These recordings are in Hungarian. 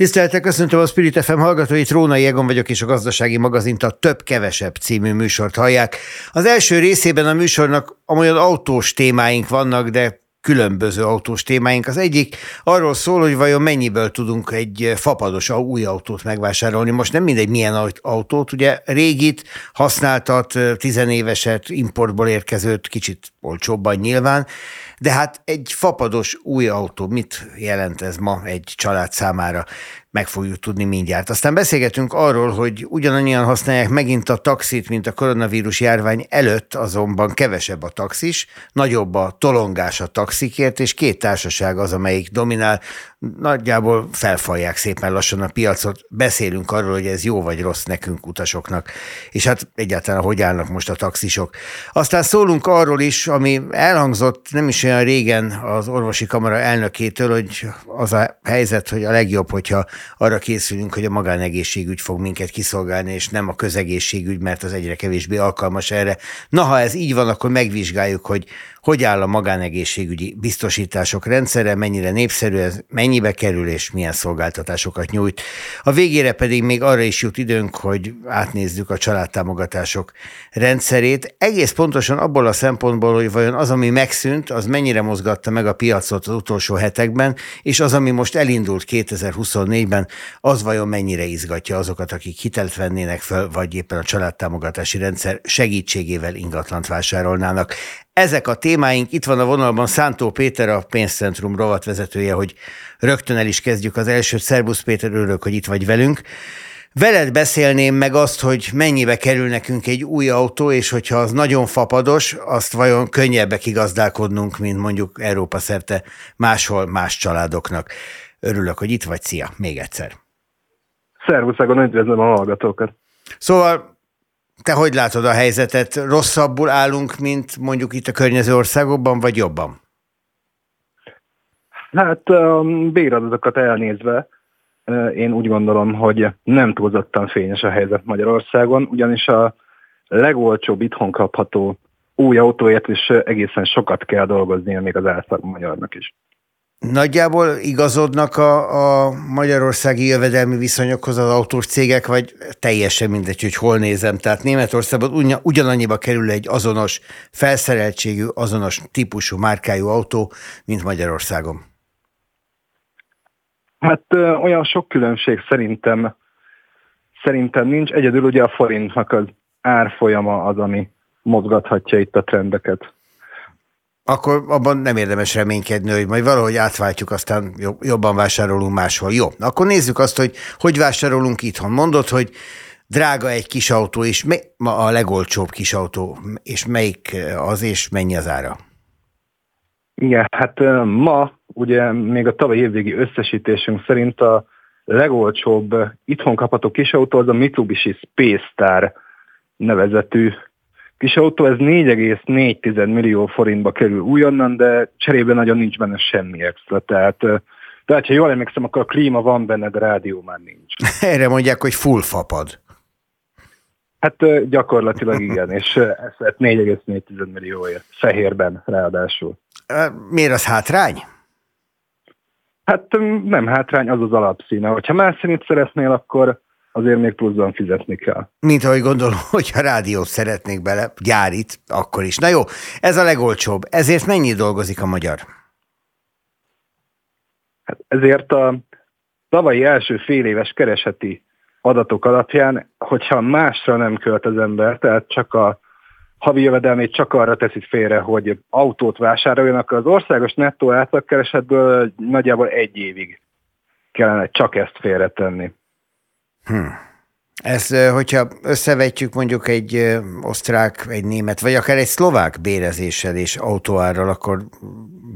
Tiszteltek, köszöntöm a Spirit FM hallgatóit, Rónai Egon vagyok, és a gazdasági magazint a Több-Kevesebb című műsort hallják. Az első részében a műsornak amolyan autós témáink vannak, de különböző autós témáink. Az egyik arról szól, hogy vajon mennyiből tudunk egy fapados új autót megvásárolni. Most nem mindegy milyen autót, ugye régit, használtat, tizenéveset, importból érkezőt, kicsit olcsóbban nyilván, de hát egy fapados új autó, mit jelent ez ma egy család számára? Meg fogjuk tudni mindjárt. Aztán beszélgetünk arról, hogy ugyanannyian használják megint a taxit, mint a koronavírus járvány előtt, azonban kevesebb a taxis, nagyobb a tolongás a taxikért, és két társaság az, amelyik dominál, nagyjából felfalják szépen lassan a piacot. Beszélünk arról, hogy ez jó vagy rossz nekünk utasoknak, és hát egyáltalán hogy állnak most a taxisok. Aztán szólunk arról is, ami elhangzott nem is olyan régen az orvosi kamara elnökétől, hogy az a helyzet, hogy a legjobb, hogyha arra készülünk, hogy a magánegészségügy fog minket kiszolgálni, és nem a közegészségügy, mert az egyre kevésbé alkalmas erre. Na, ha ez így van, akkor megvizsgáljuk, hogy hogy áll a magánegészségügyi biztosítások rendszere, mennyire népszerű ez, mennyibe kerül és milyen szolgáltatásokat nyújt. A végére pedig még arra is jut időnk, hogy átnézzük a családtámogatások rendszerét. Egész pontosan abból a szempontból, hogy vajon az, ami megszűnt, az mennyire mozgatta meg a piacot az utolsó hetekben, és az, ami most elindult 2024-ben, az vajon mennyire izgatja azokat, akik hitelt vennének föl, vagy éppen a családtámogatási rendszer segítségével ingatlant vásárolnának. Ezek a témáink, itt van a vonalban Szántó Péter, a pénzcentrum rovatvezetője, hogy rögtön el is kezdjük az elsőt. Szerbusz Péter, örülök, hogy itt vagy velünk. Veled beszélném meg azt, hogy mennyibe kerül nekünk egy új autó, és hogyha az nagyon fapados, azt vajon könnyebbek kigazdálkodnunk, mint mondjuk Európa szerte máshol más családoknak. Örülök, hogy itt vagy. Szia, még egyszer. Szervusz, üdvözlöm a hallgatókat. Szóval te hogy látod a helyzetet? Rosszabbul állunk, mint mondjuk itt a környező országokban, vagy jobban? Hát a béradatokat elnézve, én úgy gondolom, hogy nem túlzottan fényes a helyzet Magyarországon, ugyanis a legolcsóbb itthon kapható új autóért is egészen sokat kell dolgoznia még az átlag magyarnak is. Nagyjából igazodnak a, a magyarországi jövedelmi viszonyokhoz az autós cégek, vagy teljesen mindegy, hogy hol nézem. Tehát Németországban ugyan, ugyanannyiba kerül egy azonos felszereltségű, azonos típusú, márkájú autó, mint Magyarországon. Hát ö, olyan sok különbség szerintem szerintem nincs. Egyedül ugye a forintnak az árfolyama az, ami mozgathatja itt a trendeket akkor abban nem érdemes reménykedni, hogy majd valahogy átváltjuk, aztán jobban vásárolunk máshol. Jó, akkor nézzük azt, hogy hogy vásárolunk itthon. Mondod, hogy drága egy kis autó, és ma a legolcsóbb kis autó, és melyik az, és mennyi az ára? Igen, hát ma ugye még a tavalyi évvégi összesítésünk szerint a legolcsóbb itthon kapható kis autó az a Mitsubishi Space Star nevezetű kis autó, ez 4,4 millió forintba kerül újonnan, de cserébe nagyon nincs benne semmi extra. Tehát, tehát ha jól emlékszem, akkor a klíma van benne, de rádió már nincs. Erre mondják, hogy full fapad. Hát gyakorlatilag igen, és ez 4,4 millióért, fehérben ráadásul. Miért az hátrány? Hát nem hátrány, az az alapszíne. Hogyha más színét szeretnél, akkor azért még pluszban fizetni kell. Mint ahogy gondolom, hogyha rádiót szeretnék bele, gyárit, akkor is. Na jó, ez a legolcsóbb. Ezért mennyi dolgozik a magyar? Hát ezért a tavalyi első fél éves kereseti adatok alapján, hogyha másra nem költ az ember, tehát csak a havi jövedelmét csak arra teszi félre, hogy autót vásároljon, akkor az országos nettó átlagkeresetből nagyjából egy évig kellene csak ezt félretenni. Hmm. Ez, hogyha összevetjük mondjuk egy osztrák, egy német, vagy akár egy szlovák bérezéssel és autóárral, akkor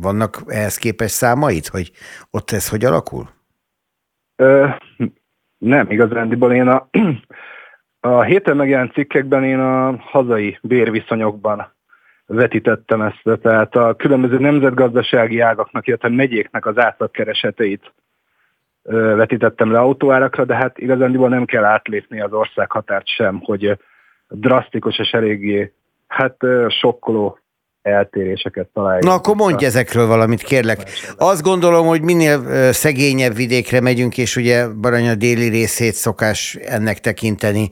vannak ehhez képes számait, hogy ott ez hogy alakul? Ö, nem, igazándiból én a, a héten megjelent cikkekben én a hazai bérviszonyokban vetítettem ezt, tehát a különböző nemzetgazdasági ágaknak, illetve megyéknek az átlagkereseteit vetítettem le autóárakra, de hát igazándiból nem kell átlépni az országhatárt sem, hogy drasztikus és eléggé hát sokkoló eltéréseket találjuk. Na akkor mondj ezekről valamit, kérlek. Azt gondolom, hogy minél szegényebb vidékre megyünk, és ugye Baranya déli részét szokás ennek tekinteni,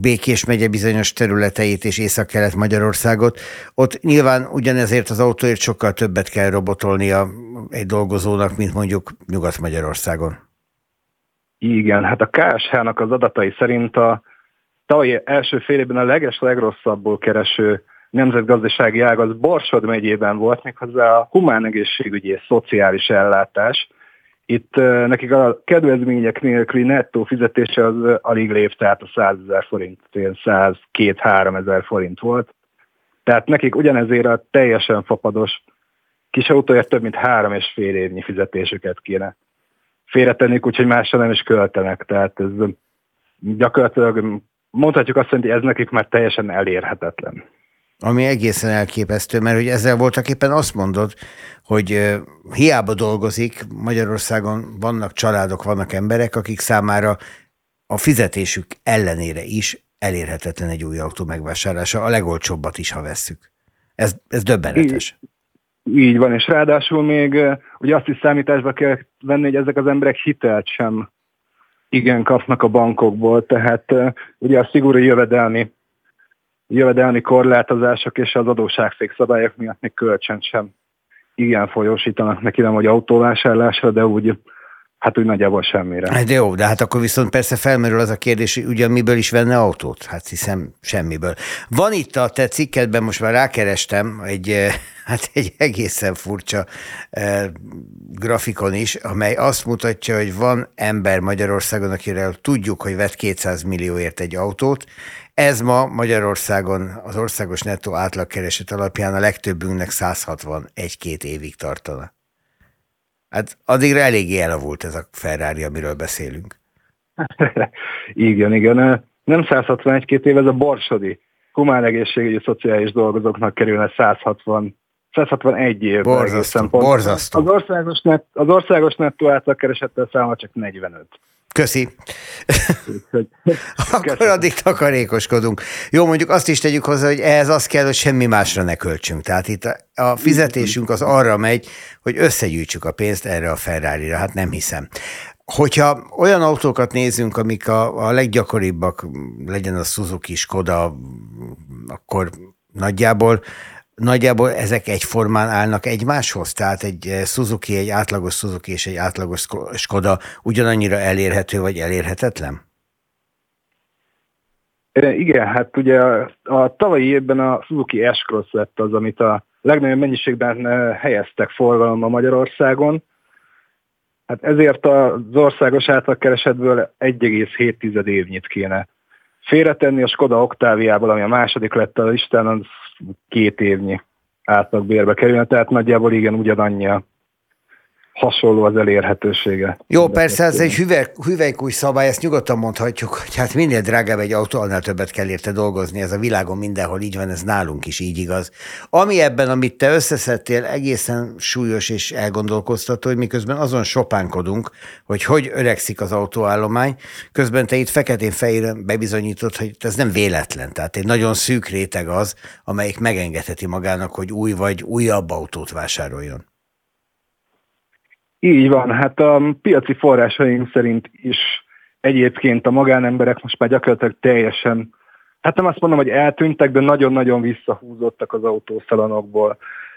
Békés megye bizonyos területeit és Észak-Kelet Magyarországot. Ott nyilván ugyanezért az autóért sokkal többet kell robotolnia egy dolgozónak, mint mondjuk Nyugat-Magyarországon. Igen, hát a KSH-nak az adatai szerint a tavalyi első fél évben a leges legrosszabbul kereső nemzetgazdasági ág az Borsod megyében volt, méghozzá a humán egészségügyi és szociális ellátás. Itt nekik a kedvezmények nélküli nettó fizetése az alig lép, tehát a 100 ezer forint, 102-3 ezer forint volt. Tehát nekik ugyanezért a teljesen fapados kis autóért több mint három és fél évnyi fizetésüket kéne félretenni, úgyhogy másra nem is költenek. Tehát ez gyakorlatilag mondhatjuk azt, hogy ez nekik már teljesen elérhetetlen. Ami egészen elképesztő, mert hogy ezzel voltak éppen azt mondod, hogy hiába dolgozik, Magyarországon vannak családok, vannak emberek, akik számára a fizetésük ellenére is elérhetetlen egy új autó megvásárlása, a legolcsóbbat is, ha vesszük. Ez, ez döbbenetes. Így, így van, és ráadásul még ugye azt is számításba kell venni, hogy ezek az emberek hitelt sem igen kapnak a bankokból, tehát ugye a szigorú jövedelmi jövedelmi korlátozások és az adóságszékszabályok miatt még kölcsön sem igen folyósítanak neki, nem hogy autóvásárlásra, de úgy Hát úgy nagyjából semmire. Hát jó, de hát akkor viszont persze felmerül az a kérdés, hogy ugye miből is venne autót? Hát hiszem semmiből. Van itt a te cikkedben, most már rákerestem, egy, eh, hát egy egészen furcsa eh, grafikon is, amely azt mutatja, hogy van ember Magyarországon, akiről tudjuk, hogy vett 200 millióért egy autót, ez ma Magyarországon az országos nettó átlagkereset alapján a legtöbbünknek 161-2 évig tartana. Hát addigra eléggé elavult ez a Ferrari, amiről beszélünk. igen, igen. Nem 161-2 év, ez a borsodi humán egészségügyi szociális dolgozóknak kerülne 160 161 év. Borzasztó, borzasztó. Az országos, net, az országos nettó átlagkeresettel száma csak 45. Köszi. Akkor addig takarékoskodunk. Jó, mondjuk azt is tegyük hozzá, hogy ehhez az kell, hogy semmi másra ne költsünk. Tehát itt a fizetésünk az arra megy, hogy összegyűjtsük a pénzt erre a Ferrari-ra. Hát nem hiszem. Hogyha olyan autókat nézünk, amik a, a leggyakoribbak, legyen a Suzuki, Skoda, akkor nagyjából nagyjából ezek egyformán állnak egymáshoz? Tehát egy eh, Suzuki, egy átlagos Suzuki és egy átlagos Skoda ugyanannyira elérhető vagy elérhetetlen? Igen, hát ugye a, a tavalyi évben a Suzuki S-Cross lett az, amit a legnagyobb mennyiségben eh, helyeztek forgalomba Magyarországon. Hát ezért az országos átlagkeresetből 1,7 évnyit kéne félretenni. A Skoda Oktáviából, ami a második lett a listán, az két évnyi átlagbérbe kerülne, tehát nagyjából igen ugyanannyi hasonló az elérhetősége. Jó, persze ez egy hüvelykúj szabály, ezt nyugodtan mondhatjuk, hogy hát minél drágább egy autó, annál többet kell érte dolgozni, ez a világon mindenhol így van, ez nálunk is így igaz. Ami ebben, amit te összeszedtél, egészen súlyos és elgondolkoztató, hogy miközben azon sopánkodunk, hogy hogy öregszik az autóállomány, közben te itt feketén fejére bebizonyított, hogy ez nem véletlen, tehát egy nagyon szűk réteg az, amelyik megengedheti magának, hogy új vagy újabb autót vásároljon. Így van, hát a piaci forrásaink szerint is egyébként a magánemberek most már gyakorlatilag teljesen, hát nem azt mondom, hogy eltűntek, de nagyon-nagyon visszahúzottak az autószalonokból.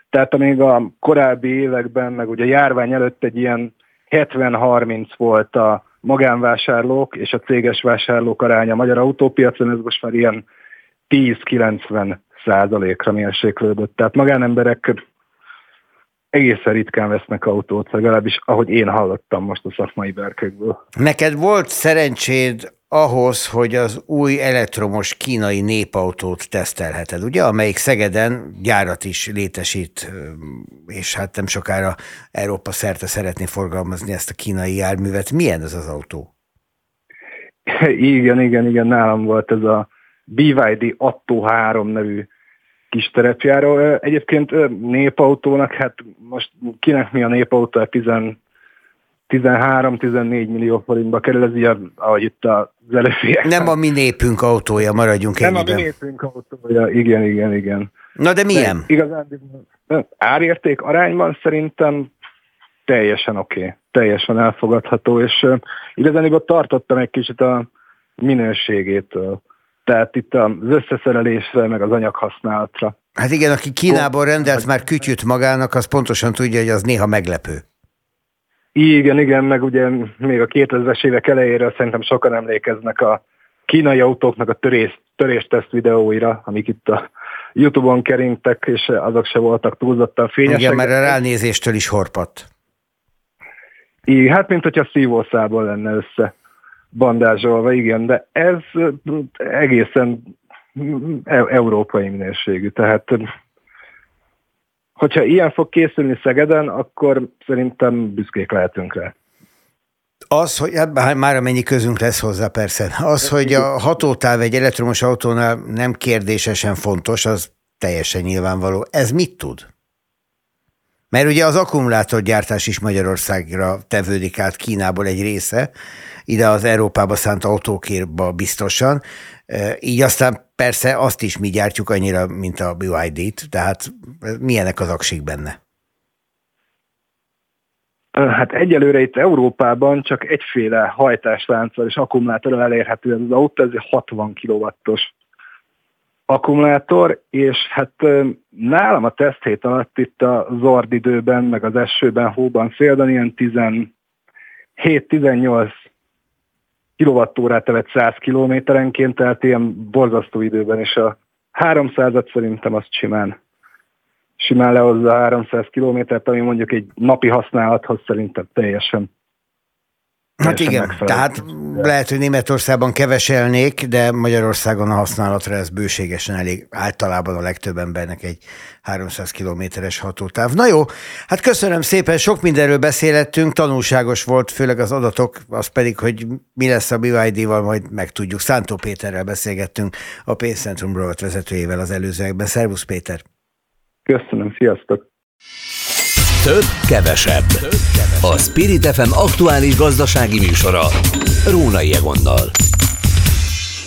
Tehát amíg a korábbi években, meg ugye a járvány előtt egy ilyen 70-30 volt a magánvásárlók és a céges vásárlók aránya a magyar autópiacon, ez most már ilyen 10-90 százalékra mérséklődött. Tehát magánemberek egészen ritkán vesznek autót, legalábbis ahogy én hallottam most a szakmai berkekből. Neked volt szerencséd ahhoz, hogy az új elektromos kínai népautót tesztelheted, ugye, amelyik Szegeden gyárat is létesít, és hát nem sokára Európa szerte szeretné forgalmazni ezt a kínai járművet. Milyen ez az autó? Igen, igen, igen, nálam volt ez a BYD Atto 3 nevű kis terepjáró. Egyébként népautónak, hát most kinek mi a népautó, 13-14 millió forintba kerül, ez ilyen, ahogy itt az előfiek. Nem a mi népünk autója, maradjunk Nem ennyiben. a mi népünk autója, igen, igen, igen. Na de milyen? De igazán árérték arányban szerintem teljesen oké, okay, teljesen elfogadható, és uh, igazán tartottam egy kicsit a minőségétől. Tehát itt az összeszerelésre, meg az anyaghasználatra. Hát igen, aki Kínából rendelt már kütyüt magának, az pontosan tudja, hogy az néha meglepő. Igen, igen, meg ugye még a 2000-es évek elejére szerintem sokan emlékeznek a kínai autóknak a törés, törésteszt videóira, amik itt a Youtube-on keringtek, és azok se voltak túlzottan fényesek. Igen, mert a ránézéstől is horpadt. Igen, hát mint hogyha szívószából lenne össze bandázsolva, igen, de ez egészen e- európai minőségű, tehát hogyha ilyen fog készülni Szegeden, akkor szerintem büszkék lehetünk rá. Az, hogy hát már amennyi közünk lesz hozzá persze, az, hogy a hatótáv egy elektromos autónál nem kérdésesen fontos, az teljesen nyilvánvaló. Ez mit tud? Mert ugye az akkumulátorgyártás is Magyarországra tevődik át Kínából egy része, ide az Európába szánt autókérba biztosan, így aztán persze azt is mi gyártjuk annyira, mint a BYD-t, tehát milyenek az aksik benne? Hát egyelőre itt Európában csak egyféle hajtáslánccal és akkumulátorral elérhető az autó, ez egy 60 kW-os akkumulátor, és hát nálam a teszthét alatt itt a zord időben, meg az esőben, hóban, szélben ilyen 17-18 kilovattórát evett 100 kilométerenként, tehát ilyen borzasztó időben, és a 300-at szerintem azt simán, simán lehozza 300 kilométert, ami mondjuk egy napi használathoz szerintem teljesen Hát igen, megfelelő. tehát lehet, hogy Németországban keveselnék, de Magyarországon a használatra ez bőségesen elég. Általában a legtöbb embernek egy 300 kilométeres hatótáv. Na jó, hát köszönöm szépen, sok mindenről beszélettünk, tanulságos volt, főleg az adatok, az pedig, hogy mi lesz a BYD-val, majd megtudjuk. Szántó Péterrel beszélgettünk, a Pénzcentrum Rovat vezetőjével az előzőekben. Szervusz Péter! Köszönöm, sziasztok! Több, kevesebb. A Spirit FM aktuális gazdasági műsora. Rónai Egonnal.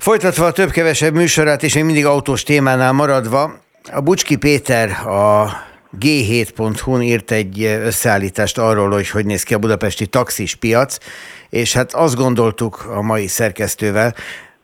Folytatva a több-kevesebb műsorát, és még mindig autós témánál maradva, a Bucski Péter a G7.hu-n írt egy összeállítást arról, hogy hogy néz ki a budapesti taxis piac, és hát azt gondoltuk a mai szerkesztővel,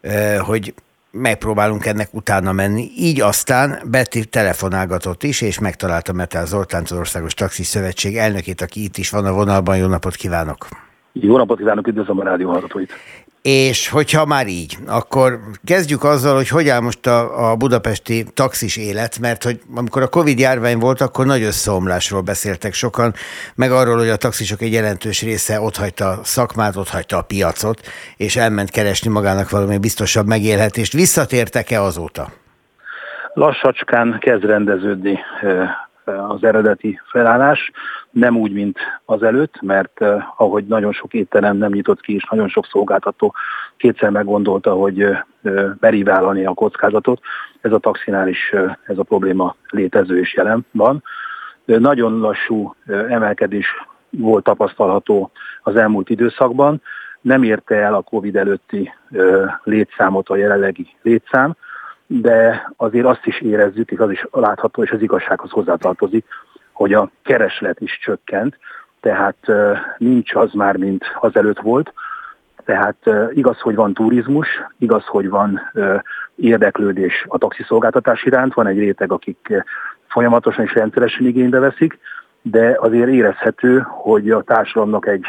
eh, hogy megpróbálunk ennek utána menni. Így aztán Betty telefonálgatott is, és megtalálta Metel Zoltán, az Országos Taxis Szövetség elnökét, aki itt is van a vonalban. Jó napot kívánok! Jó napot kívánok, üdvözlöm a rádió hallgatóit! És hogyha már így, akkor kezdjük azzal, hogy hogy áll most a, a budapesti taxis élet, mert hogy amikor a Covid járvány volt, akkor nagy összeomlásról beszéltek sokan, meg arról, hogy a taxisok egy jelentős része otthagyta a szakmát, otthagyta a piacot, és elment keresni magának valami biztosabb megélhetést. Visszatértek-e azóta? Lassacskán kezd rendeződni az eredeti felállás, nem úgy, mint az előtt, mert eh, ahogy nagyon sok étterem nem nyitott ki, és nagyon sok szolgáltató kétszer meggondolta, hogy eh, meri vállalni a kockázatot, ez a taxinál is eh, ez a probléma létező és jelen van. Nagyon lassú emelkedés volt tapasztalható az elmúlt időszakban, nem érte el a Covid előtti létszámot a jelenlegi létszám, de azért azt is érezzük, és az is látható, és az igazsághoz hozzátartozik, hogy a kereslet is csökkent, tehát nincs az már, mint az előtt volt. Tehát igaz, hogy van turizmus, igaz, hogy van érdeklődés a taxiszolgáltatás iránt, van egy réteg, akik folyamatosan és rendszeresen igénybe veszik, de azért érezhető, hogy a társadalomnak egy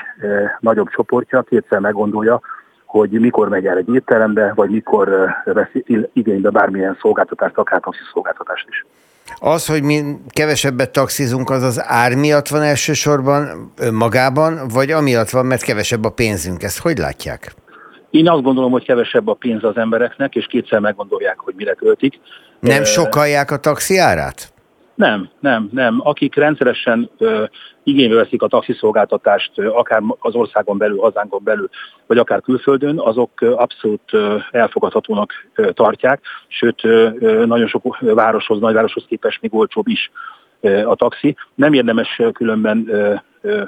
nagyobb csoportja kétszer meggondolja, hogy mikor megy el egy étterembe, vagy mikor vesz igénybe bármilyen szolgáltatást, akár taxi szolgáltatást is. Az, hogy mi kevesebbet taxizunk, az az ár miatt van elsősorban önmagában, vagy amiatt van, mert kevesebb a pénzünk. Ezt hogy látják? Én azt gondolom, hogy kevesebb a pénz az embereknek, és kétszer meggondolják, hogy mire költik. Nem sokalják a taxi árát? Nem, nem, nem. Akik rendszeresen ö, igénybe veszik a taxiszolgáltatást, ö, akár az országon belül, hazánkon belül, vagy akár külföldön, azok ö, abszolút ö, elfogadhatónak ö, tartják, sőt ö, ö, nagyon sok városhoz, nagyvároshoz képest még olcsóbb is ö, a taxi. Nem érdemes különben ö, ö,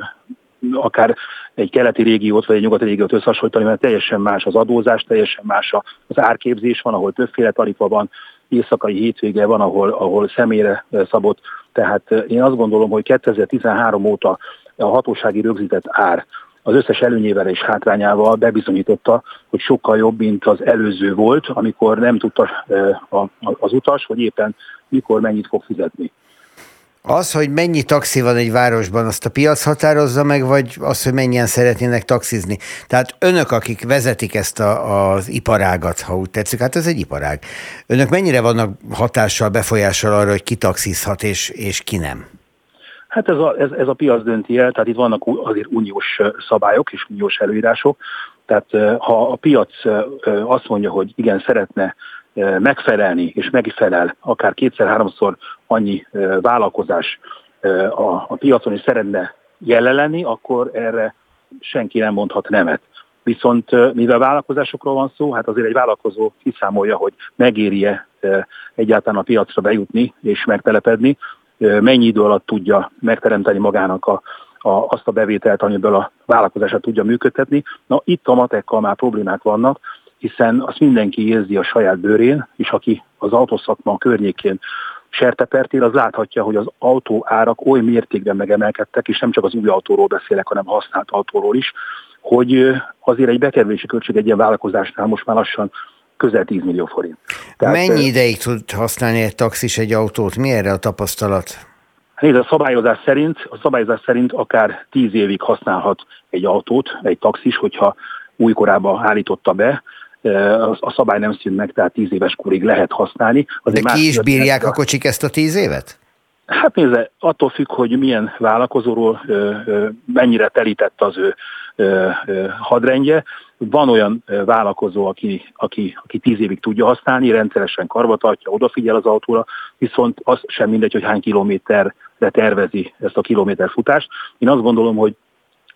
akár egy keleti régiót vagy egy nyugati régiót összehasonlítani, mert teljesen más az adózás, teljesen más az árképzés van, ahol többféle tarifa van, éjszakai hétvége van, ahol, ahol személyre szabott. Tehát én azt gondolom, hogy 2013 óta a hatósági rögzített ár az összes előnyével és hátrányával bebizonyította, hogy sokkal jobb, mint az előző volt, amikor nem tudta az utas, hogy éppen mikor mennyit fog fizetni. Az, hogy mennyi taxi van egy városban, azt a piac határozza meg, vagy az, hogy mennyien szeretnének taxizni? Tehát önök, akik vezetik ezt a, az iparágat, ha úgy tetszik, hát ez egy iparág. Önök mennyire vannak hatással, befolyással arra, hogy ki taxizhat és, és ki nem? Hát ez a, ez, ez a piac dönti el, tehát itt vannak azért uniós szabályok és uniós előírások, tehát ha a piac azt mondja, hogy igen, szeretne megfelelni és megfelel akár kétszer-háromszor annyi vállalkozás a, piacon, és szeretne jelen lenni, akkor erre senki nem mondhat nemet. Viszont mivel vállalkozásokról van szó, hát azért egy vállalkozó kiszámolja, hogy megéri-e egyáltalán a piacra bejutni és megtelepedni, mennyi idő alatt tudja megteremteni magának a, a, azt a bevételt, amiből a vállalkozását tudja működtetni. Na itt a matekkal már problémák vannak, hiszen azt mindenki érzi a saját bőrén, és aki az autószakma környékén sertepert él, az láthatja, hogy az autó árak oly mértékben megemelkedtek, és nem csak az új autóról beszélek, hanem használt autóról is, hogy azért egy bekerülési költség egy ilyen vállalkozásnál most már lassan közel 10 millió forint. Tehát, Mennyi ideig tud használni egy taxis egy autót? Mi erre a tapasztalat? Nézd, a szabályozás szerint, a szabályozás szerint akár 10 évig használhat egy autót, egy taxis, hogyha újkorába állította be, a szabály nem szűnt meg, tehát tíz éves korig lehet használni. Azért De ki is bírják a kocsik ezt a tíz évet? Hát nézze, attól függ, hogy milyen vállalkozóról mennyire telített az ő hadrendje. Van olyan vállalkozó, aki, aki, aki tíz évig tudja használni, rendszeresen karbatartja, odafigyel az autóra, viszont az sem mindegy, hogy hány kilométerre tervezi ezt a kilométerfutást. Én azt gondolom, hogy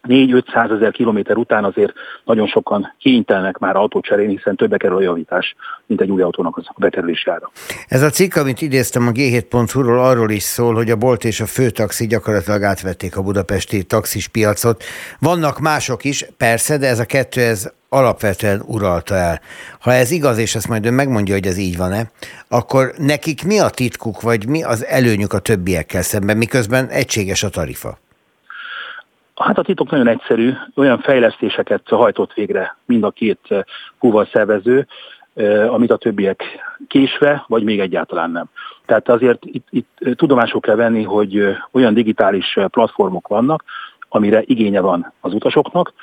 4-500 ezer kilométer után azért nagyon sokan kénytelenek már autót hiszen többe kerül a javítás, mint egy új autónak az bekerülési ára. Ez a cikk, amit idéztem a G7.hu-ról, arról is szól, hogy a Bolt és a főtaxi gyakorlatilag átvették a budapesti taxis piacot. Vannak mások is, persze, de ez a kettő, ez alapvetően uralta el. Ha ez igaz, és ezt majd ön megmondja, hogy ez így van-e, akkor nekik mi a titkuk, vagy mi az előnyük a többiekkel szemben, miközben egységes a tarifa? Hát a titok nagyon egyszerű, olyan fejlesztéseket hajtott végre mind a két húval eh, szervező, eh, amit a többiek késve, vagy még egyáltalán nem. Tehát azért itt, itt eh, tudomásul kell venni, hogy olyan digitális platformok vannak, amire igénye van az utasoknak.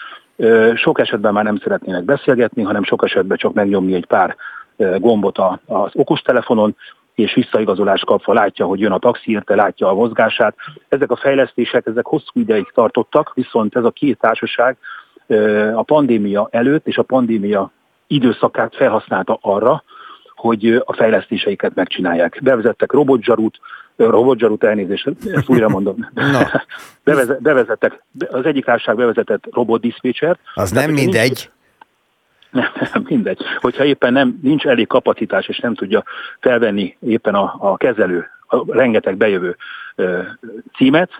Sok esetben már nem szeretnének beszélgetni, hanem sok esetben csak megnyomni egy pár gombot az okostelefonon, és visszaigazolást kapva látja, hogy jön a taxi érte, látja a mozgását. Ezek a fejlesztések, ezek hosszú ideig tartottak, viszont ez a két társaság a pandémia előtt és a pandémia időszakát felhasználta arra, hogy a fejlesztéseiket megcsinálják. Bevezettek robotzsarút, robotzsarút elnézést, ezt újra mondom. No. bevezettek, az egyik társaság bevezetett robotdiszpécsert. Az nem mindegy. Nem, nem, mindegy. Hogyha éppen nem, nincs elég kapacitás, és nem tudja felvenni éppen a, a kezelő, a rengeteg bejövő ö, címet,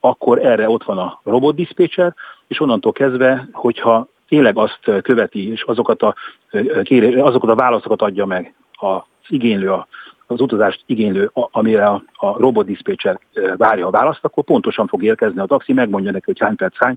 akkor erre ott van a robotdiszpécser, és onnantól kezdve, hogyha tényleg azt követi, és azokat a, azokat a válaszokat adja meg az igénylő, a az utazást igénylő, amire a, a robot diszpécser várja a választ, akkor pontosan fog érkezni a taxi, megmondja neki, hogy hány perc, hány,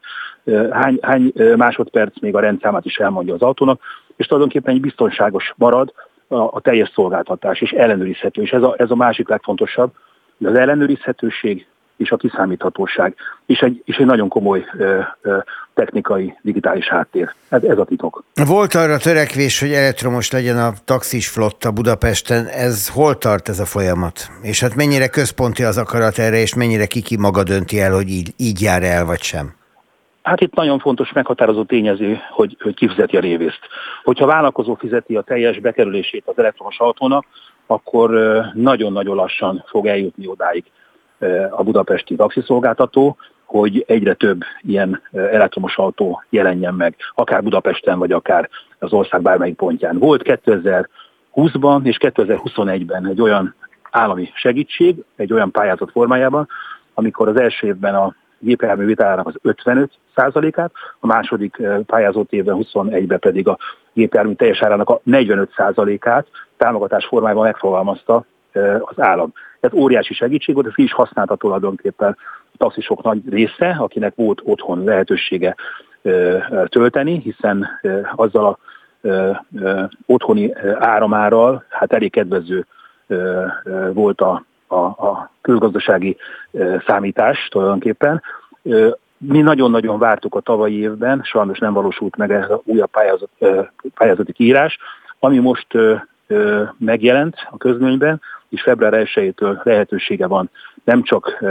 hány, hány másodperc, még a rendszámát is elmondja az autónak, és tulajdonképpen egy biztonságos marad a, a teljes szolgáltatás, és ellenőrizhető. És ez a, ez a másik legfontosabb, hogy az ellenőrizhetőség és a kiszámíthatóság, és egy, és egy nagyon komoly ö, ö, technikai, digitális háttér. Ez, ez a titok. Volt arra törekvés, hogy elektromos legyen a taxis flotta Budapesten. Ez hol tart ez a folyamat? És hát mennyire központi az akarat erre, és mennyire kiki maga dönti el, hogy így, így jár el, vagy sem? Hát itt nagyon fontos meghatározó tényező, hogy, hogy ki fizeti a révészt. Hogyha vállalkozó fizeti a teljes bekerülését az elektromos autónak, akkor nagyon-nagyon lassan fog eljutni odáig a budapesti taxiszolgáltató, hogy egyre több ilyen elektromos autó jelenjen meg, akár Budapesten, vagy akár az ország bármelyik pontján. Volt 2020-ban és 2021-ben egy olyan állami segítség, egy olyan pályázat formájában, amikor az első évben a gépjármű vitájának az 55 százalékát, a második pályázott évben 21-ben pedig a gépjármű teljes árának a 45 százalékát támogatás formájában megfogalmazta az állam. Ez óriási segítség volt, ez ki is használta tulajdonképpen a taxisok nagy része, akinek volt otthon lehetősége tölteni, hiszen azzal a otthoni áramárral hát elég kedvező volt a, a, a közgazdasági számítás tulajdonképpen. Mi nagyon-nagyon vártuk a tavalyi évben, sajnos nem valósult meg ez a újabb pályázat, pályázati kiírás, ami most megjelent a közlönyben, és február 1-től lehetősége van nem csak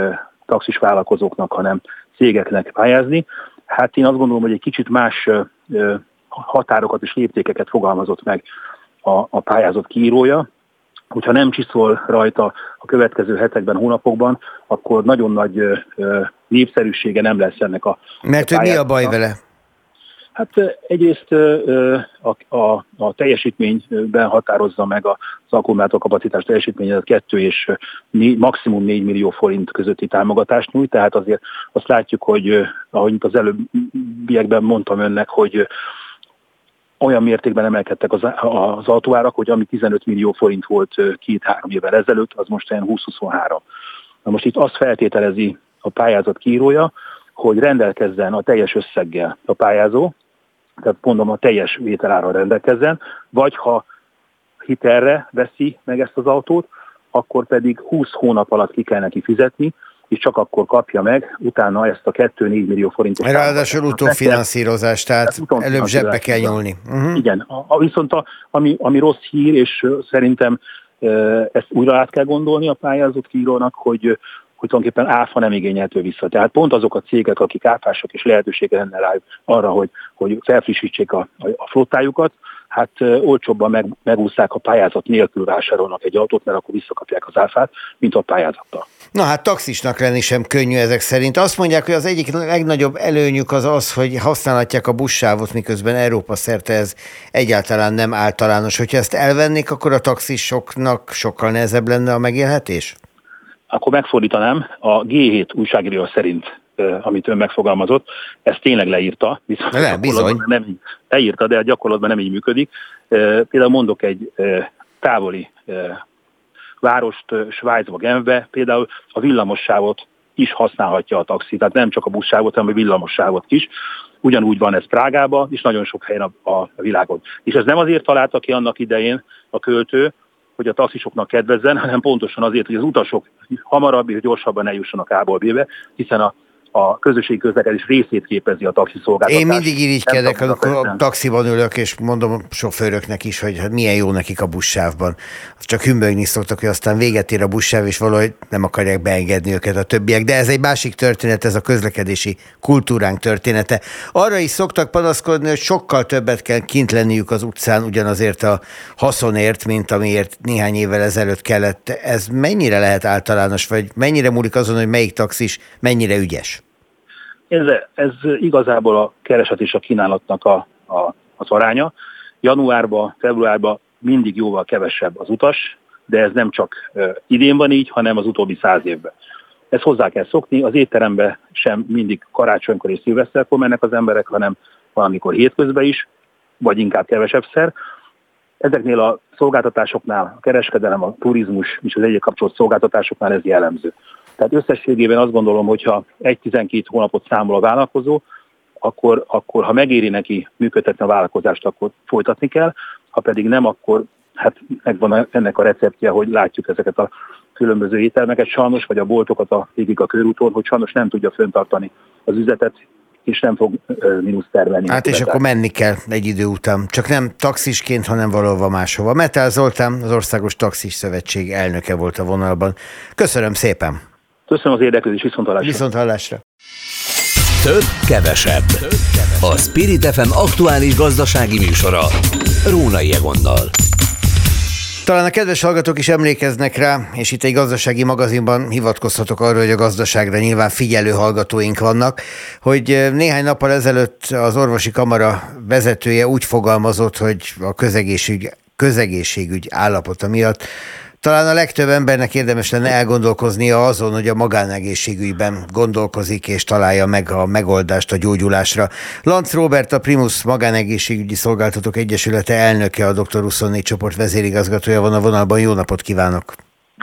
taxis vállalkozóknak, hanem cégeknek pályázni. Hát én azt gondolom, hogy egy kicsit más határokat és léptékeket fogalmazott meg a, a pályázat kiírója, hogyha nem csiszol rajta a következő hetekben, hónapokban, akkor nagyon nagy népszerűsége nem lesz ennek a Mert hogy mi a baj vele? Hát egyrészt a, a, a teljesítményben határozza meg az akkumulátor kapacitás teljesítményet 2 és 4, maximum 4 millió forint közötti támogatást nyújt, tehát azért azt látjuk, hogy ahogy az előbbiekben mondtam önnek, hogy olyan mértékben emelkedtek az, az autóárak, hogy ami 15 millió forint volt két-három évvel ezelőtt, az most olyan 20-23. Na most itt azt feltételezi a pályázat kírója, hogy rendelkezzen a teljes összeggel a pályázó, tehát mondom a teljes vételára rendelkezzen, vagy ha hitelre veszi meg ezt az autót, akkor pedig 20 hónap alatt ki kell neki fizetni, és csak akkor kapja meg utána ezt a 2-4 millió forintot. Ráadásul utófinanszírozás, tehát előbb zsebbe kell nyúlni. Uh-huh. Igen, a, a, viszont a, ami, ami rossz hír, és szerintem ezt újra át kell gondolni a pályázat kírónak, hogy hogy tulajdonképpen áfa nem igényeltő vissza. Tehát pont azok a cégek, akik áfások és lehetősége lenne rájuk arra, hogy, hogy felfrissítsék a, a flottájukat, hát olcsóbban meg, megúszták a pályázat nélkül vásárolnak egy autót, mert akkor visszakapják az áfát, mint a pályázattal. Na hát taxisnak lenni sem könnyű ezek szerint. Azt mondják, hogy az egyik legnagyobb előnyük az az, hogy használhatják a buszsávot, miközben Európa szerte ez egyáltalán nem általános. Hogyha ezt elvennék, akkor a taxisoknak sokkal nehezebb lenne a megélhetés? Akkor megfordítanám, a G7 újságíró szerint amit ön megfogalmazott, ezt tényleg leírta, viszont Le, bizony. nem így, leírta, de a gyakorlatban nem így működik. Például mondok egy távoli várost Svájcba, Genfbe, például a villamossávot is használhatja a taxi, tehát nem csak a buszsávot, hanem a villamossávot is. Ugyanúgy van ez Prágába, és nagyon sok helyen a, a világon. És ez nem azért találta ki annak idején a költő, hogy a taxisoknak kedvezzen, hanem pontosan azért, hogy az utasok hamarabb és gyorsabban eljussanak A-ból B-be, hiszen a a közösségi közlekedés részét képezi a taxiszolgáltatás. Én mindig irigykedek, amikor a taxiban ülök, és mondom a sofőröknek is, hogy hát milyen jó nekik a buszsávban. Csak hümbögni szoktak, hogy aztán véget ér a buszsáv, és valahogy nem akarják beengedni őket a többiek. De ez egy másik történet, ez a közlekedési kultúránk története. Arra is szoktak panaszkodni, hogy sokkal többet kell kint lenniük az utcán ugyanazért a haszonért, mint amiért néhány évvel ezelőtt kellett. Ez mennyire lehet általános, vagy mennyire múlik azon, hogy melyik taxis mennyire ügyes? Ez, ez igazából a kereset és a kínálatnak a, a, az aránya. Januárban, februárban mindig jóval kevesebb az utas, de ez nem csak idén van így, hanem az utóbbi száz évben. Ezt hozzá kell szokni, az étterembe sem mindig karácsonykor és szilveszterkor mennek az emberek, hanem valamikor hétközben is, vagy inkább kevesebb szer. Ezeknél a szolgáltatásoknál, a kereskedelem, a turizmus és az egyik kapcsolat szolgáltatásoknál ez jellemző. Tehát összességében azt gondolom, hogyha egy-12 hónapot számol a vállalkozó, akkor, akkor ha megéri neki működtetni a vállalkozást, akkor folytatni kell, ha pedig nem, akkor hát megvan ennek a receptje, hogy látjuk ezeket a különböző ételmeket, sajnos, vagy a boltokat a végig a körúton, hogy sajnos nem tudja föntartani az üzletet, és nem fog mínusz termelni. Hát és akkor menni kell egy idő után. Csak nem taxisként, hanem valahova máshova. Metál Zoltán, az Országos Taxis Szövetség elnöke volt a vonalban. Köszönöm szépen! Köszönöm az érdeklődést, viszont hallásra. Viszont hallásra. Több, kevesebb. A Spirit FM aktuális gazdasági műsora. Rónai Egonnal. Talán a kedves hallgatók is emlékeznek rá, és itt egy gazdasági magazinban hivatkozhatok arra, hogy a gazdaságra nyilván figyelő hallgatóink vannak, hogy néhány nappal ezelőtt az orvosi kamara vezetője úgy fogalmazott, hogy a közegészségügy, közegészségügy állapota miatt talán a legtöbb embernek érdemes lenne elgondolkoznia azon, hogy a magánegészségügyben gondolkozik és találja meg a megoldást a gyógyulásra. Lanc Robert, a Primus Magánegészségügyi Szolgáltatók Egyesülete elnöke, a Dr. 24 csoport vezérigazgatója van a vonalban. Jó napot kívánok!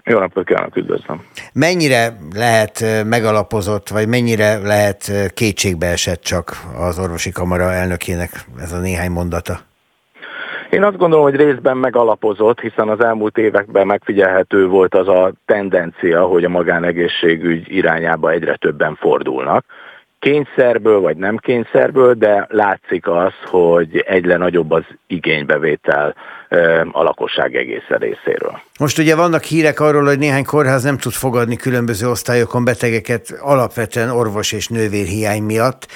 Jó napot kívánok, üdvözlöm! Mennyire lehet megalapozott, vagy mennyire lehet kétségbe esett csak az orvosi kamara elnökének ez a néhány mondata? Én azt gondolom, hogy részben megalapozott, hiszen az elmúlt években megfigyelhető volt az a tendencia, hogy a magánegészségügy irányába egyre többen fordulnak. Kényszerből vagy nem kényszerből, de látszik az, hogy egyre nagyobb az igénybevétel a lakosság egész részéről. Most ugye vannak hírek arról, hogy néhány kórház nem tud fogadni különböző osztályokon betegeket alapvetően orvos és nővér hiány miatt.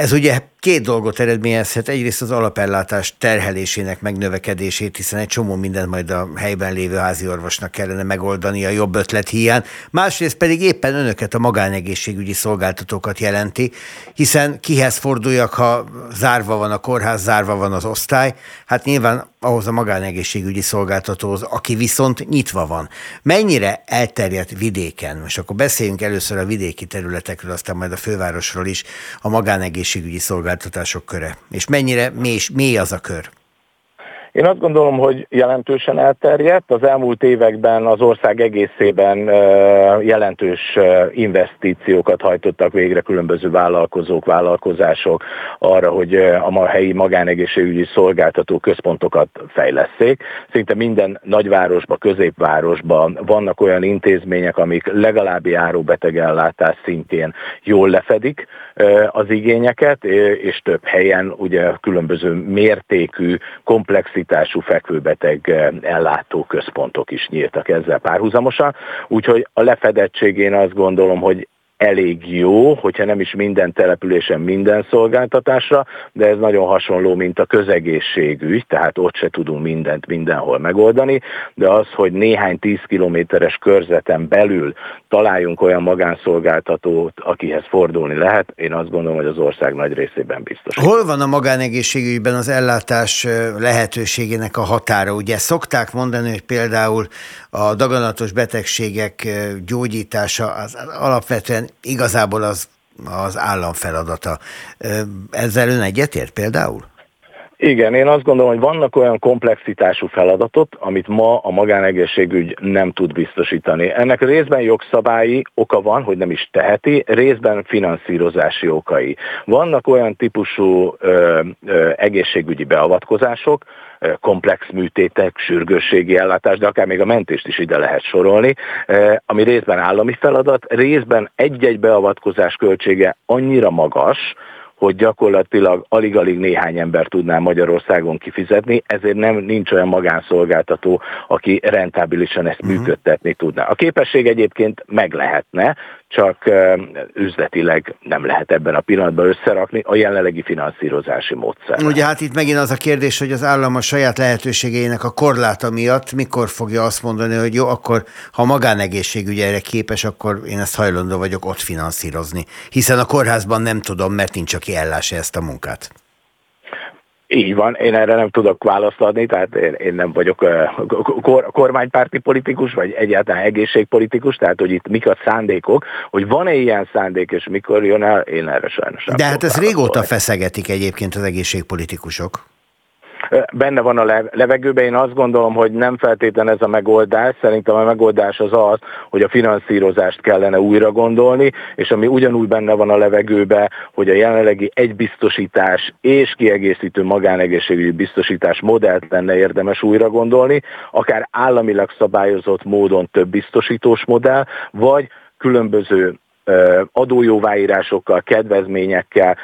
Ez ugye két dolgot eredményezhet. Egyrészt az alapellátás terhelésének megnövekedését, hiszen egy csomó mindent majd a helyben lévő házi orvosnak kellene megoldani a jobb ötlet hiány. Másrészt pedig éppen önöket, a magánegészségügyi szolgáltatókat jelenti, hiszen kihez forduljak, ha zárva van a kórház, zárva van az osztály. Hát nyilván ahhoz a magánegészségügyi szolgáltatóhoz, aki viszont nyitva van. Mennyire elterjedt vidéken, most akkor beszéljünk először a vidéki területekről, aztán majd a fővárosról is, a magánegészségügyi szolgáltatások köre, és mennyire mély, mély az a kör? Én azt gondolom, hogy jelentősen elterjedt. Az elmúlt években az ország egészében jelentős investíciókat hajtottak végre különböző vállalkozók, vállalkozások arra, hogy a helyi magánegészségügyi szolgáltató központokat fejleszék. Szinte minden nagyvárosban, középvárosban vannak olyan intézmények, amik legalább járóbetegellátás szintjén jól lefedik az igényeket, és több helyen ugye különböző mértékű, komplex kapacitású fekvőbeteg eh, ellátó központok is nyíltak ezzel párhuzamosan, úgyhogy a lefedettségén azt gondolom, hogy elég jó, hogyha nem is minden településen minden szolgáltatásra, de ez nagyon hasonló, mint a közegészségügy, tehát ott se tudunk mindent mindenhol megoldani, de az, hogy néhány tíz kilométeres körzeten belül találjunk olyan magánszolgáltatót, akihez fordulni lehet, én azt gondolom, hogy az ország nagy részében biztos. Hol van a magánegészségügyben az ellátás lehetőségének a határa? Ugye szokták mondani, hogy például a daganatos betegségek gyógyítása az alapvetően igazából az, az állam feladata. Ezzel ön egyetért például? Igen, én azt gondolom, hogy vannak olyan komplexitású feladatot, amit ma a magánegészségügy nem tud biztosítani. Ennek részben jogszabályi oka van, hogy nem is teheti, részben finanszírozási okai. Vannak olyan típusú ö, ö, egészségügyi beavatkozások, komplex műtétek, sürgősségi ellátás, de akár még a mentést is ide lehet sorolni, ami részben állami feladat, részben egy-egy beavatkozás költsége annyira magas, hogy gyakorlatilag alig-alig néhány ember tudná Magyarországon kifizetni, ezért nem nincs olyan magánszolgáltató, aki rentábilisan ezt uh-huh. működtetni tudná. A képesség egyébként meg lehetne, csak üzletileg nem lehet ebben a pillanatban összerakni a jelenlegi finanszírozási módszer. Ugye hát itt megint az a kérdés, hogy az állam a saját lehetőségeinek a korláta miatt mikor fogja azt mondani, hogy jó, akkor ha magánegészségügy erre képes, akkor én ezt hajlandó vagyok ott finanszírozni. Hiszen a kórházban nem tudom, mert nincs, aki ellássa ezt a munkát. Így van, én erre nem tudok választ adni, tehát én, én nem vagyok kor, kormánypárti politikus, vagy egyáltalán egészségpolitikus, tehát hogy itt mik a szándékok, hogy van-e ilyen szándék, és mikor jön el, én erre sajnos nem De hát ez régóta feszegetik egyébként az egészségpolitikusok benne van a levegőben. Én azt gondolom, hogy nem feltétlen ez a megoldás. Szerintem a megoldás az az, hogy a finanszírozást kellene újra gondolni, és ami ugyanúgy benne van a levegőben, hogy a jelenlegi egybiztosítás és kiegészítő magánegészségügyi biztosítás modellt lenne érdemes újra gondolni, akár államilag szabályozott módon több biztosítós modell, vagy különböző adójóváírásokkal, kedvezményekkel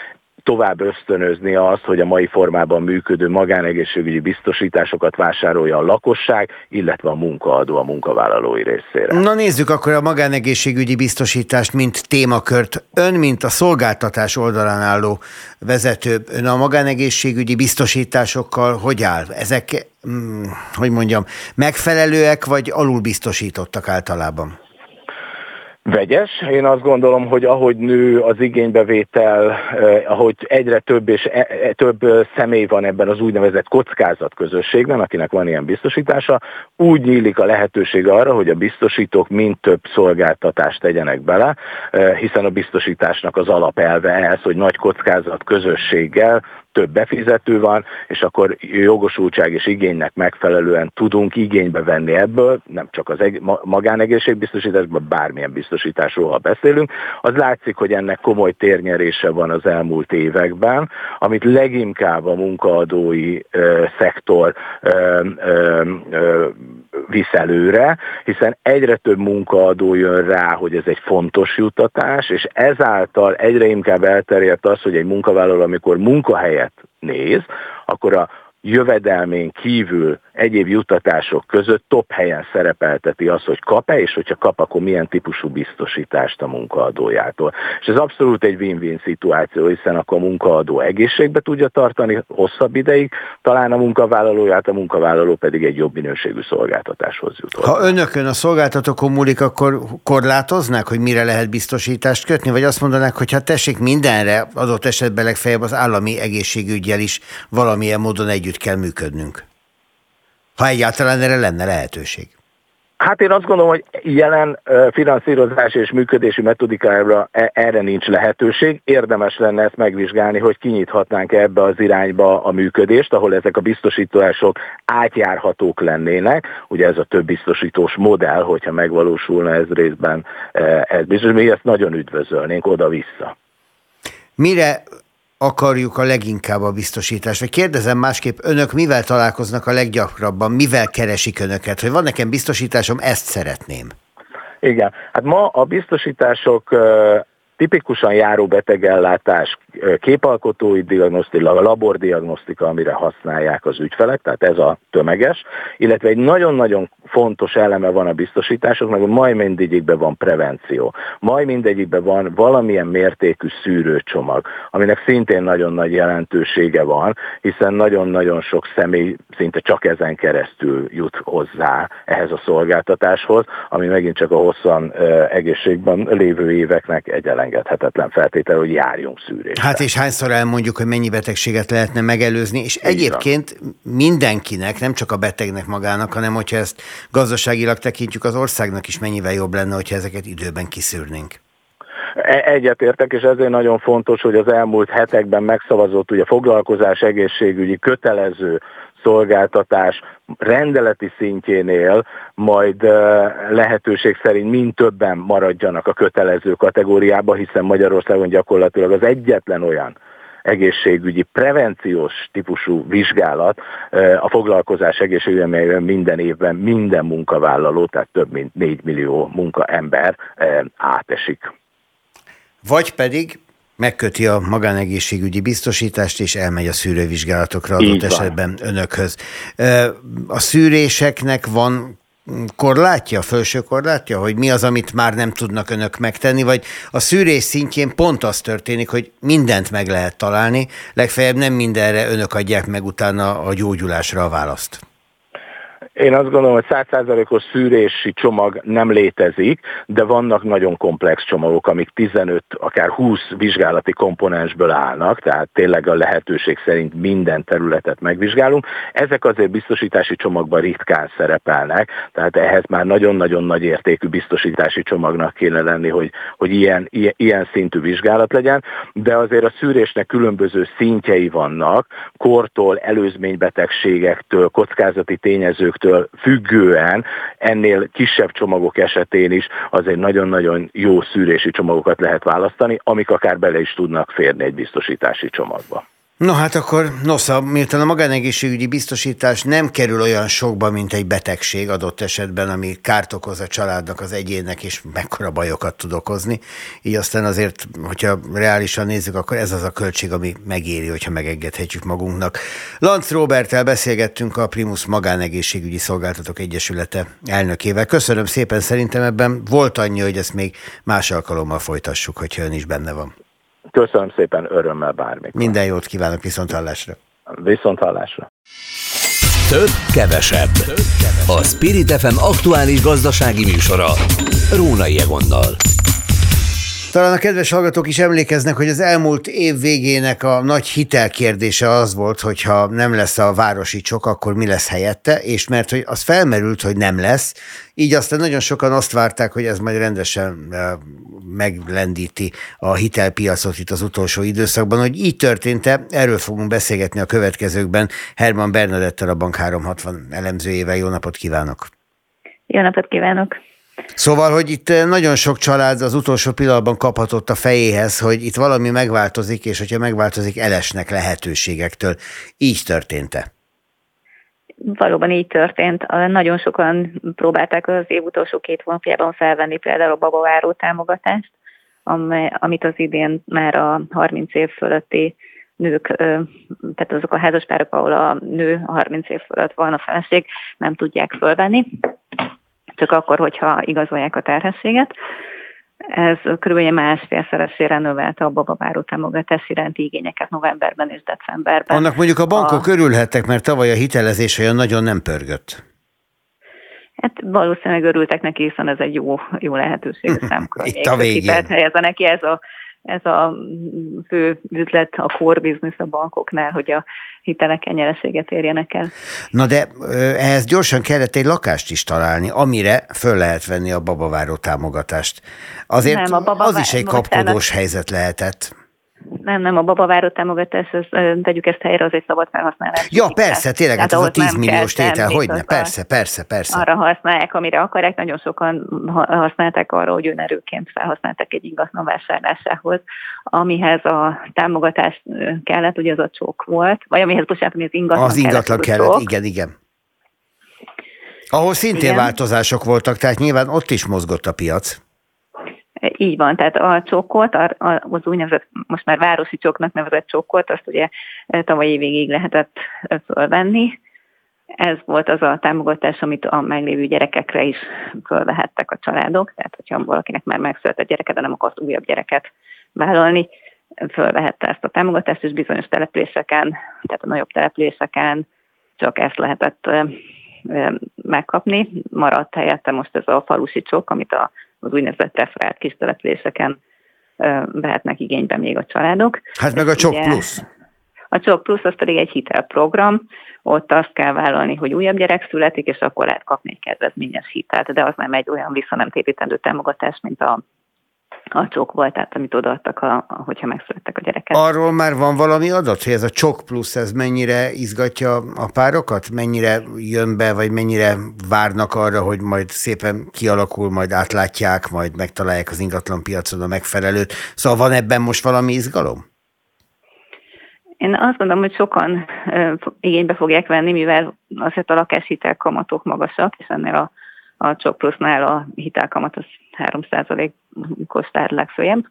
tovább ösztönözni azt, hogy a mai formában működő magánegészségügyi biztosításokat vásárolja a lakosság, illetve a munkaadó a munkavállalói részére. Na nézzük akkor a magánegészségügyi biztosítást, mint témakört. Ön, mint a szolgáltatás oldalán álló vezető, ön a magánegészségügyi biztosításokkal hogy áll? Ezek mm, hogy mondjam, megfelelőek, vagy alulbiztosítottak általában? Vegyes. Én azt gondolom, hogy ahogy nő az igénybevétel, eh, ahogy egyre több és e, több eh, személy van ebben az úgynevezett kockázat közösségben, akinek van ilyen biztosítása, úgy nyílik a lehetőség arra, hogy a biztosítók mind több szolgáltatást tegyenek bele, eh, hiszen a biztosításnak az alapelve ez, hogy nagy kockázat közösséggel több befizető van, és akkor jogosultság és igénynek megfelelően tudunk igénybe venni ebből, nem csak az magánegészségbiztosításban, bármilyen biztosításról, ha beszélünk, az látszik, hogy ennek komoly térnyerése van az elmúlt években, amit leginkább a munkaadói ö, szektor ö, ö, ö, visz előre, hiszen egyre több munkaadó jön rá, hogy ez egy fontos juttatás, és ezáltal egyre inkább elterjedt az, hogy egy munkavállaló, amikor munkahelyet néz, akkor a jövedelmén kívül egyéb jutatások között top helyen szerepelteti azt, hogy kap-e, és hogyha kap, akkor milyen típusú biztosítást a munkaadójától. És ez abszolút egy win-win szituáció, hiszen akkor a munkaadó egészségbe tudja tartani hosszabb ideig, talán a munkavállalóját, a munkavállaló pedig egy jobb minőségű szolgáltatáshoz jut. Ha önökön a szolgáltatókon múlik, akkor korlátoznák, hogy mire lehet biztosítást kötni, vagy azt mondanák, hogy ha tessék mindenre, adott esetben legfeljebb az állami egészségügyel is valamilyen módon együtt kell működnünk? Ha egyáltalán erre lenne lehetőség. Hát én azt gondolom, hogy jelen finanszírozás és működési metodikára e, erre nincs lehetőség. Érdemes lenne ezt megvizsgálni, hogy kinyithatnánk ebbe az irányba a működést, ahol ezek a biztosítások átjárhatók lennének. Ugye ez a több biztosítós modell, hogyha megvalósulna ez részben, ez biztos, mi ezt nagyon üdvözölnénk oda-vissza. Mire akarjuk a leginkább a biztosítást? Vagy kérdezem másképp, önök mivel találkoznak a leggyakrabban, mivel keresik önöket? Hogy van nekem biztosításom, ezt szeretném. Igen, hát ma a biztosítások tipikusan járó betegellátás, képalkotói diagnosztika, labordiagnosztika, amire használják az ügyfelek, tehát ez a tömeges, illetve egy nagyon-nagyon fontos eleme van a biztosításoknak, hogy majd mindegyikben van prevenció, majd mindegyikben van valamilyen mértékű szűrőcsomag, aminek szintén nagyon nagy jelentősége van, hiszen nagyon-nagyon sok személy szinte csak ezen keresztül jut hozzá ehhez a szolgáltatáshoz, ami megint csak a hosszan egészségben lévő éveknek egy elengedhetetlen feltétel, hogy járjunk szűrésre. Hát és hányszor elmondjuk, hogy mennyi betegséget lehetne megelőzni, és Így egyébként van. mindenkinek, nem csak a betegnek magának, hanem hogyha ezt gazdaságilag tekintjük, az országnak is mennyivel jobb lenne, hogyha ezeket időben kiszűrnénk. E, egyetértek, és ezért nagyon fontos, hogy az elmúlt hetekben megszavazott ugye foglalkozás egészségügyi kötelező szolgáltatás rendeleti szintjénél majd lehetőség szerint mind többen maradjanak a kötelező kategóriába, hiszen Magyarországon gyakorlatilag az egyetlen olyan egészségügyi prevenciós típusú vizsgálat a foglalkozás egészségügyi, minden évben minden munkavállaló, tehát több mint 4 millió munkaember átesik. Vagy pedig megköti a magánegészségügyi biztosítást, és elmegy a szűrővizsgálatokra adott esetben önökhöz. A szűréseknek van korlátja, felső korlátja, hogy mi az, amit már nem tudnak önök megtenni, vagy a szűrés szintjén pont az történik, hogy mindent meg lehet találni, legfeljebb nem mindenre önök adják meg utána a gyógyulásra a választ. Én azt gondolom, hogy 100%-os szűrési csomag nem létezik, de vannak nagyon komplex csomagok, amik 15, akár 20 vizsgálati komponensből állnak, tehát tényleg a lehetőség szerint minden területet megvizsgálunk. Ezek azért biztosítási csomagban ritkán szerepelnek, tehát ehhez már nagyon-nagyon nagy értékű biztosítási csomagnak kéne lenni, hogy, hogy ilyen, ilyen, ilyen szintű vizsgálat legyen, de azért a szűrésnek különböző szintjei vannak, kortól, előzménybetegségektől, kockázati tényezőktől, ettől függően ennél kisebb csomagok esetén is azért nagyon-nagyon jó szűrési csomagokat lehet választani, amik akár bele is tudnak férni egy biztosítási csomagba. No hát akkor, nosza, miután a magánegészségügyi biztosítás nem kerül olyan sokba, mint egy betegség adott esetben, ami kárt okoz a családnak, az egyének, és mekkora bajokat tud okozni. Így aztán azért, hogyha reálisan nézzük, akkor ez az a költség, ami megéri, hogyha megengedhetjük magunknak. Lanc Robertel beszélgettünk a Primus Magánegészségügyi Szolgáltatók Egyesülete elnökével. Köszönöm szépen, szerintem ebben volt annyi, hogy ezt még más alkalommal folytassuk, hogyha ön is benne van. Köszönöm szépen, örömmel bármikor. Minden jót kívánok, viszont hallásra. Viszont hallásra. Több, kevesebb. A Spirit FM aktuális gazdasági műsora. Rónai Egonnal. Talán a kedves hallgatók is emlékeznek, hogy az elmúlt év végének a nagy hitelkérdése az volt, hogy ha nem lesz a városi csok, akkor mi lesz helyette, és mert hogy az felmerült, hogy nem lesz, így aztán nagyon sokan azt várták, hogy ez majd rendesen meglendíti a hitelpiacot itt az utolsó időszakban, hogy így történt-e, erről fogunk beszélgetni a következőkben. Herman Bernadettel, a Bank 360 elemzőjével. Jó napot kívánok! Jó napot kívánok! Szóval, hogy itt eh, nagyon sok család az utolsó pillanatban kaphatott a fejéhez, hogy itt valami megváltozik, és hogyha megváltozik, elesnek lehetőségektől. Így történt-e? Valóban így történt. Nagyon sokan próbálták az év utolsó két hónapjában felvenni például a babaváró támogatást, amit az idén már a 30 év fölötti nők, tehát azok a házaspárok, ahol a nő 30 év fölött van a feleség, nem tudják fölvenni csak akkor, hogyha igazolják a terhességet. Ez kb. másfélszeresére növelte a babaváró támogatás iránti igényeket novemberben és decemberben. Annak mondjuk a bankok a... körülhettek, mert tavaly a hitelezés olyan nagyon nem pörgött. Hát valószínűleg örültek neki, hiszen ez egy jó, jó lehetőség számukra. Itt a végén. Helyezze neki ez a ez a fő üzlet, a core business a bankoknál, hogy a hiteleken nyereséget érjenek el. Na de ehhez gyorsan kellett egy lakást is találni, amire föl lehet venni a babaváró támogatást. Azért Nem, a babavár... az is egy kapkodós helyzet lehetett. Nem, nem, a babaváró támogatás, ez, tegyük ezt helyre, az egy szabad felhasználás. Ja, persze, tényleg, hát az a 10 milliós tétel, hogyne, persze, persze, persze. Arra használják, amire akarják, nagyon sokan használták arra, hogy önerőként felhasználták egy ingatlan vásárlásához, amihez a támogatás kellett, ugye az a csók volt, vagy amihez, bocsánat, ami az ingatlan Az ingatlan kellett, kellett igen, igen. Ahol szintén igen. változások voltak, tehát nyilván ott is mozgott a piac. Így van, tehát a csokkolt, az úgynevezett, most már városi csoknak nevezett csokkolt, azt ugye eh, tavaly végig lehetett eh, fölvenni. Ez volt az a támogatás, amit a meglévő gyerekekre is fölvehettek a családok, tehát hogyha valakinek már megszületett gyereke, de nem akart újabb gyereket vállalni, fölvehette ezt a támogatást, és bizonyos településeken, tehát a nagyobb településeken csak ezt lehetett eh, megkapni. Maradt helyette most ez a falusi csok, amit a az úgynevezett referált kis településeken vehetnek igénybe még a családok. Hát meg a Csok Plusz. A Csok Plusz az pedig egy hitelprogram, ott azt kell vállalni, hogy újabb gyerek születik, és akkor lehet kapni egy kedvezményes hitelt, de az nem egy olyan visszanemtépítendő támogatás, mint a a csok volt, tehát amit odaadtak, a, a, hogyha megszülettek a gyerekek. Arról már van valami adat, hogy ez a csok plusz, ez mennyire izgatja a párokat? Mennyire jön be, vagy mennyire várnak arra, hogy majd szépen kialakul, majd átlátják, majd megtalálják az ingatlan piacon a megfelelőt. Szóval van ebben most valami izgalom? Én azt gondolom, hogy sokan igénybe fogják venni, mivel azért a lakáshitel kamatok magasak, és ennél a a Csok Plusznál a hitelkamat az 3%-os tár legfőjebb.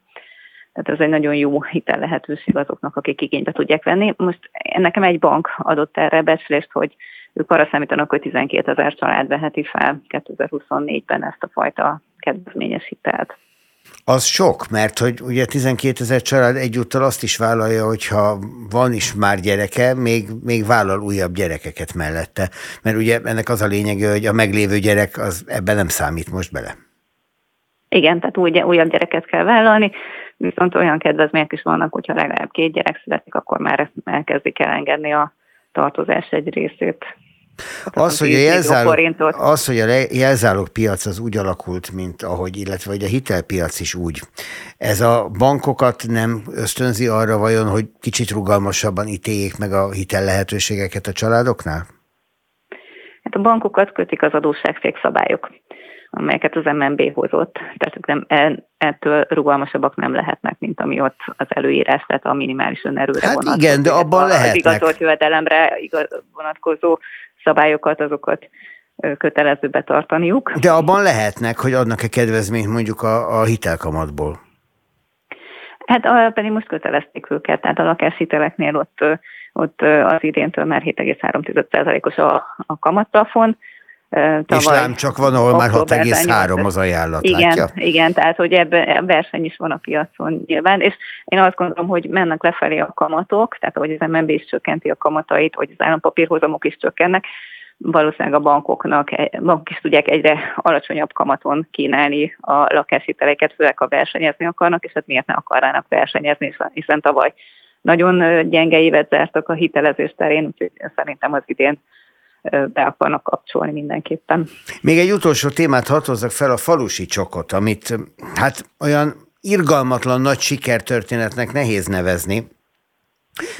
Tehát ez egy nagyon jó hitel lehetőség azoknak, akik igénybe tudják venni. Most nekem egy bank adott erre becslést, hogy ők arra számítanak, hogy 12 ezer család veheti fel 2024-ben ezt a fajta kedvezményes hitelt. Az sok, mert hogy ugye 12 ezer család egyúttal azt is vállalja, hogyha van is már gyereke, még, még vállal újabb gyerekeket mellette. Mert ugye ennek az a lényege, hogy a meglévő gyerek az ebben nem számít most bele. Igen, tehát úgy, újabb gyereket kell vállalni, viszont olyan kedvezmények is vannak, hogyha legalább két gyerek születik, akkor már elkezdik elengedni a tartozás egy részét. Az, hogy a jelzálog, az, hogy a jelzálog piac az úgy alakult, mint ahogy, illetve hogy a hitelpiac is úgy. Ez a bankokat nem ösztönzi arra vajon, hogy kicsit rugalmasabban ítéljék meg a hitel lehetőségeket a családoknál? Hát a bankokat kötik az adósságfék szabályok, amelyeket az MNB hozott. Tehát nem, ettől rugalmasabbak nem lehetnek, mint ami ott az előírás, tehát a minimális önerőre hát vonatkozó. igen, de abban lehetnek. Az igazolt jövedelemre igaz, vonatkozó szabályokat, azokat kötelező betartaniuk. De abban lehetnek, hogy adnak-e kedvezményt mondjuk a, a hitelkamatból? Hát pedig most kötelezték őket, tehát a lakáshiteleknél ott, ott az idéntől már 7,3%-os a, a kamatplafon, tavaly. És lám csak van, ahol már 6,3 az ajánlat, igen, látja? Igen, tehát hogy ebben verseny is van a piacon nyilván, és én azt gondolom, hogy mennek lefelé a kamatok, tehát hogy az MNB is csökkenti a kamatait, hogy az állampapírhozamok is csökkennek, valószínűleg a bankoknak, bankok is tudják egyre alacsonyabb kamaton kínálni a lakáshiteleket, főleg ha versenyezni akarnak, és hát miért ne akarnának versenyezni, hiszen tavaly nagyon gyenge évet zártak a hitelezés terén, úgyhogy szerintem az idén be akarnak kapcsolni mindenképpen. Még egy utolsó témát hatozzak fel, a falusi csokot, amit hát olyan irgalmatlan nagy sikertörténetnek nehéz nevezni,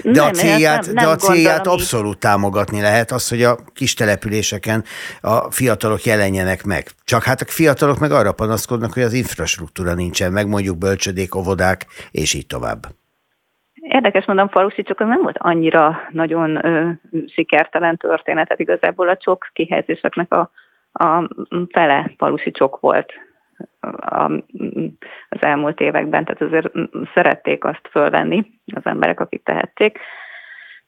de nem, a célját, nem, nem de a célját abszolút támogatni lehet, az, hogy a kis településeken a fiatalok jelenjenek meg. Csak hát a fiatalok meg arra panaszkodnak, hogy az infrastruktúra nincsen meg, mondjuk bölcsödék, óvodák, és így tovább. Érdekes mondom, falusi csak nem volt annyira nagyon ö, sikertelen történet, tehát igazából a csok kihelyezéseknek a, a fele falusi csok volt a, az elmúlt években, tehát azért szerették azt fölvenni az emberek, akik tehették.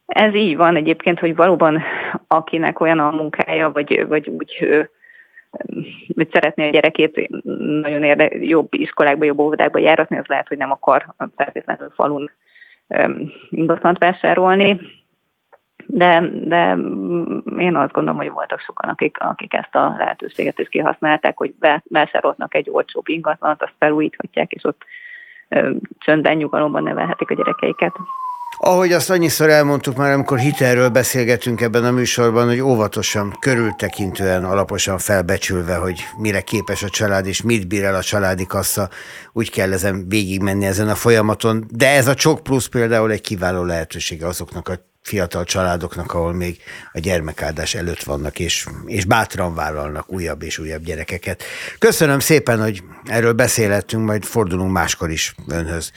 Ez így van egyébként, hogy valóban akinek olyan a munkája, vagy, vagy úgy hogy szeretné a gyerekét nagyon érde, jobb iskolákba, jobb óvodákba járatni, az lehet, hogy nem akar feltétlenül falun ingatlant vásárolni, de, de én azt gondolom, hogy voltak sokan, akik, akik ezt a lehetőséget is kihasználták, hogy vásárolnak egy olcsóbb ingatlant, azt felújíthatják, és ott csöndben, nyugalomban nevelhetik a gyerekeiket. Ahogy azt annyiszor elmondtuk már, amikor hitelről beszélgetünk ebben a műsorban, hogy óvatosan, körültekintően, alaposan felbecsülve, hogy mire képes a család, és mit bír el a családi kassa, úgy kell ezen végigmenni ezen a folyamaton. De ez a csok plusz például egy kiváló lehetősége azoknak a fiatal családoknak, ahol még a gyermekáldás előtt vannak, és, és bátran vállalnak újabb és újabb gyerekeket. Köszönöm szépen, hogy erről beszélhettünk, majd fordulunk máskor is önhöz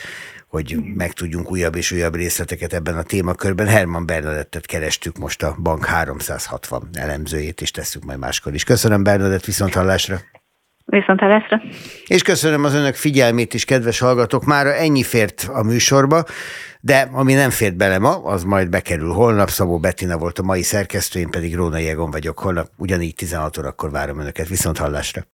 hogy megtudjunk újabb és újabb részleteket ebben a témakörben. Herman Bernadettet kerestük most a Bank 360 elemzőjét, és tesszük majd máskor is. Köszönöm Bernadett, viszont hallásra! Viszont hallásra! És köszönöm az önök figyelmét is, kedves hallgatók. Már ennyi fért a műsorba, de ami nem fért bele ma, az majd bekerül holnap. Szabó Bettina volt a mai szerkesztő, én pedig Róna Jegon vagyok holnap. Ugyanígy 16 órakor várom önöket. Viszont hallásra!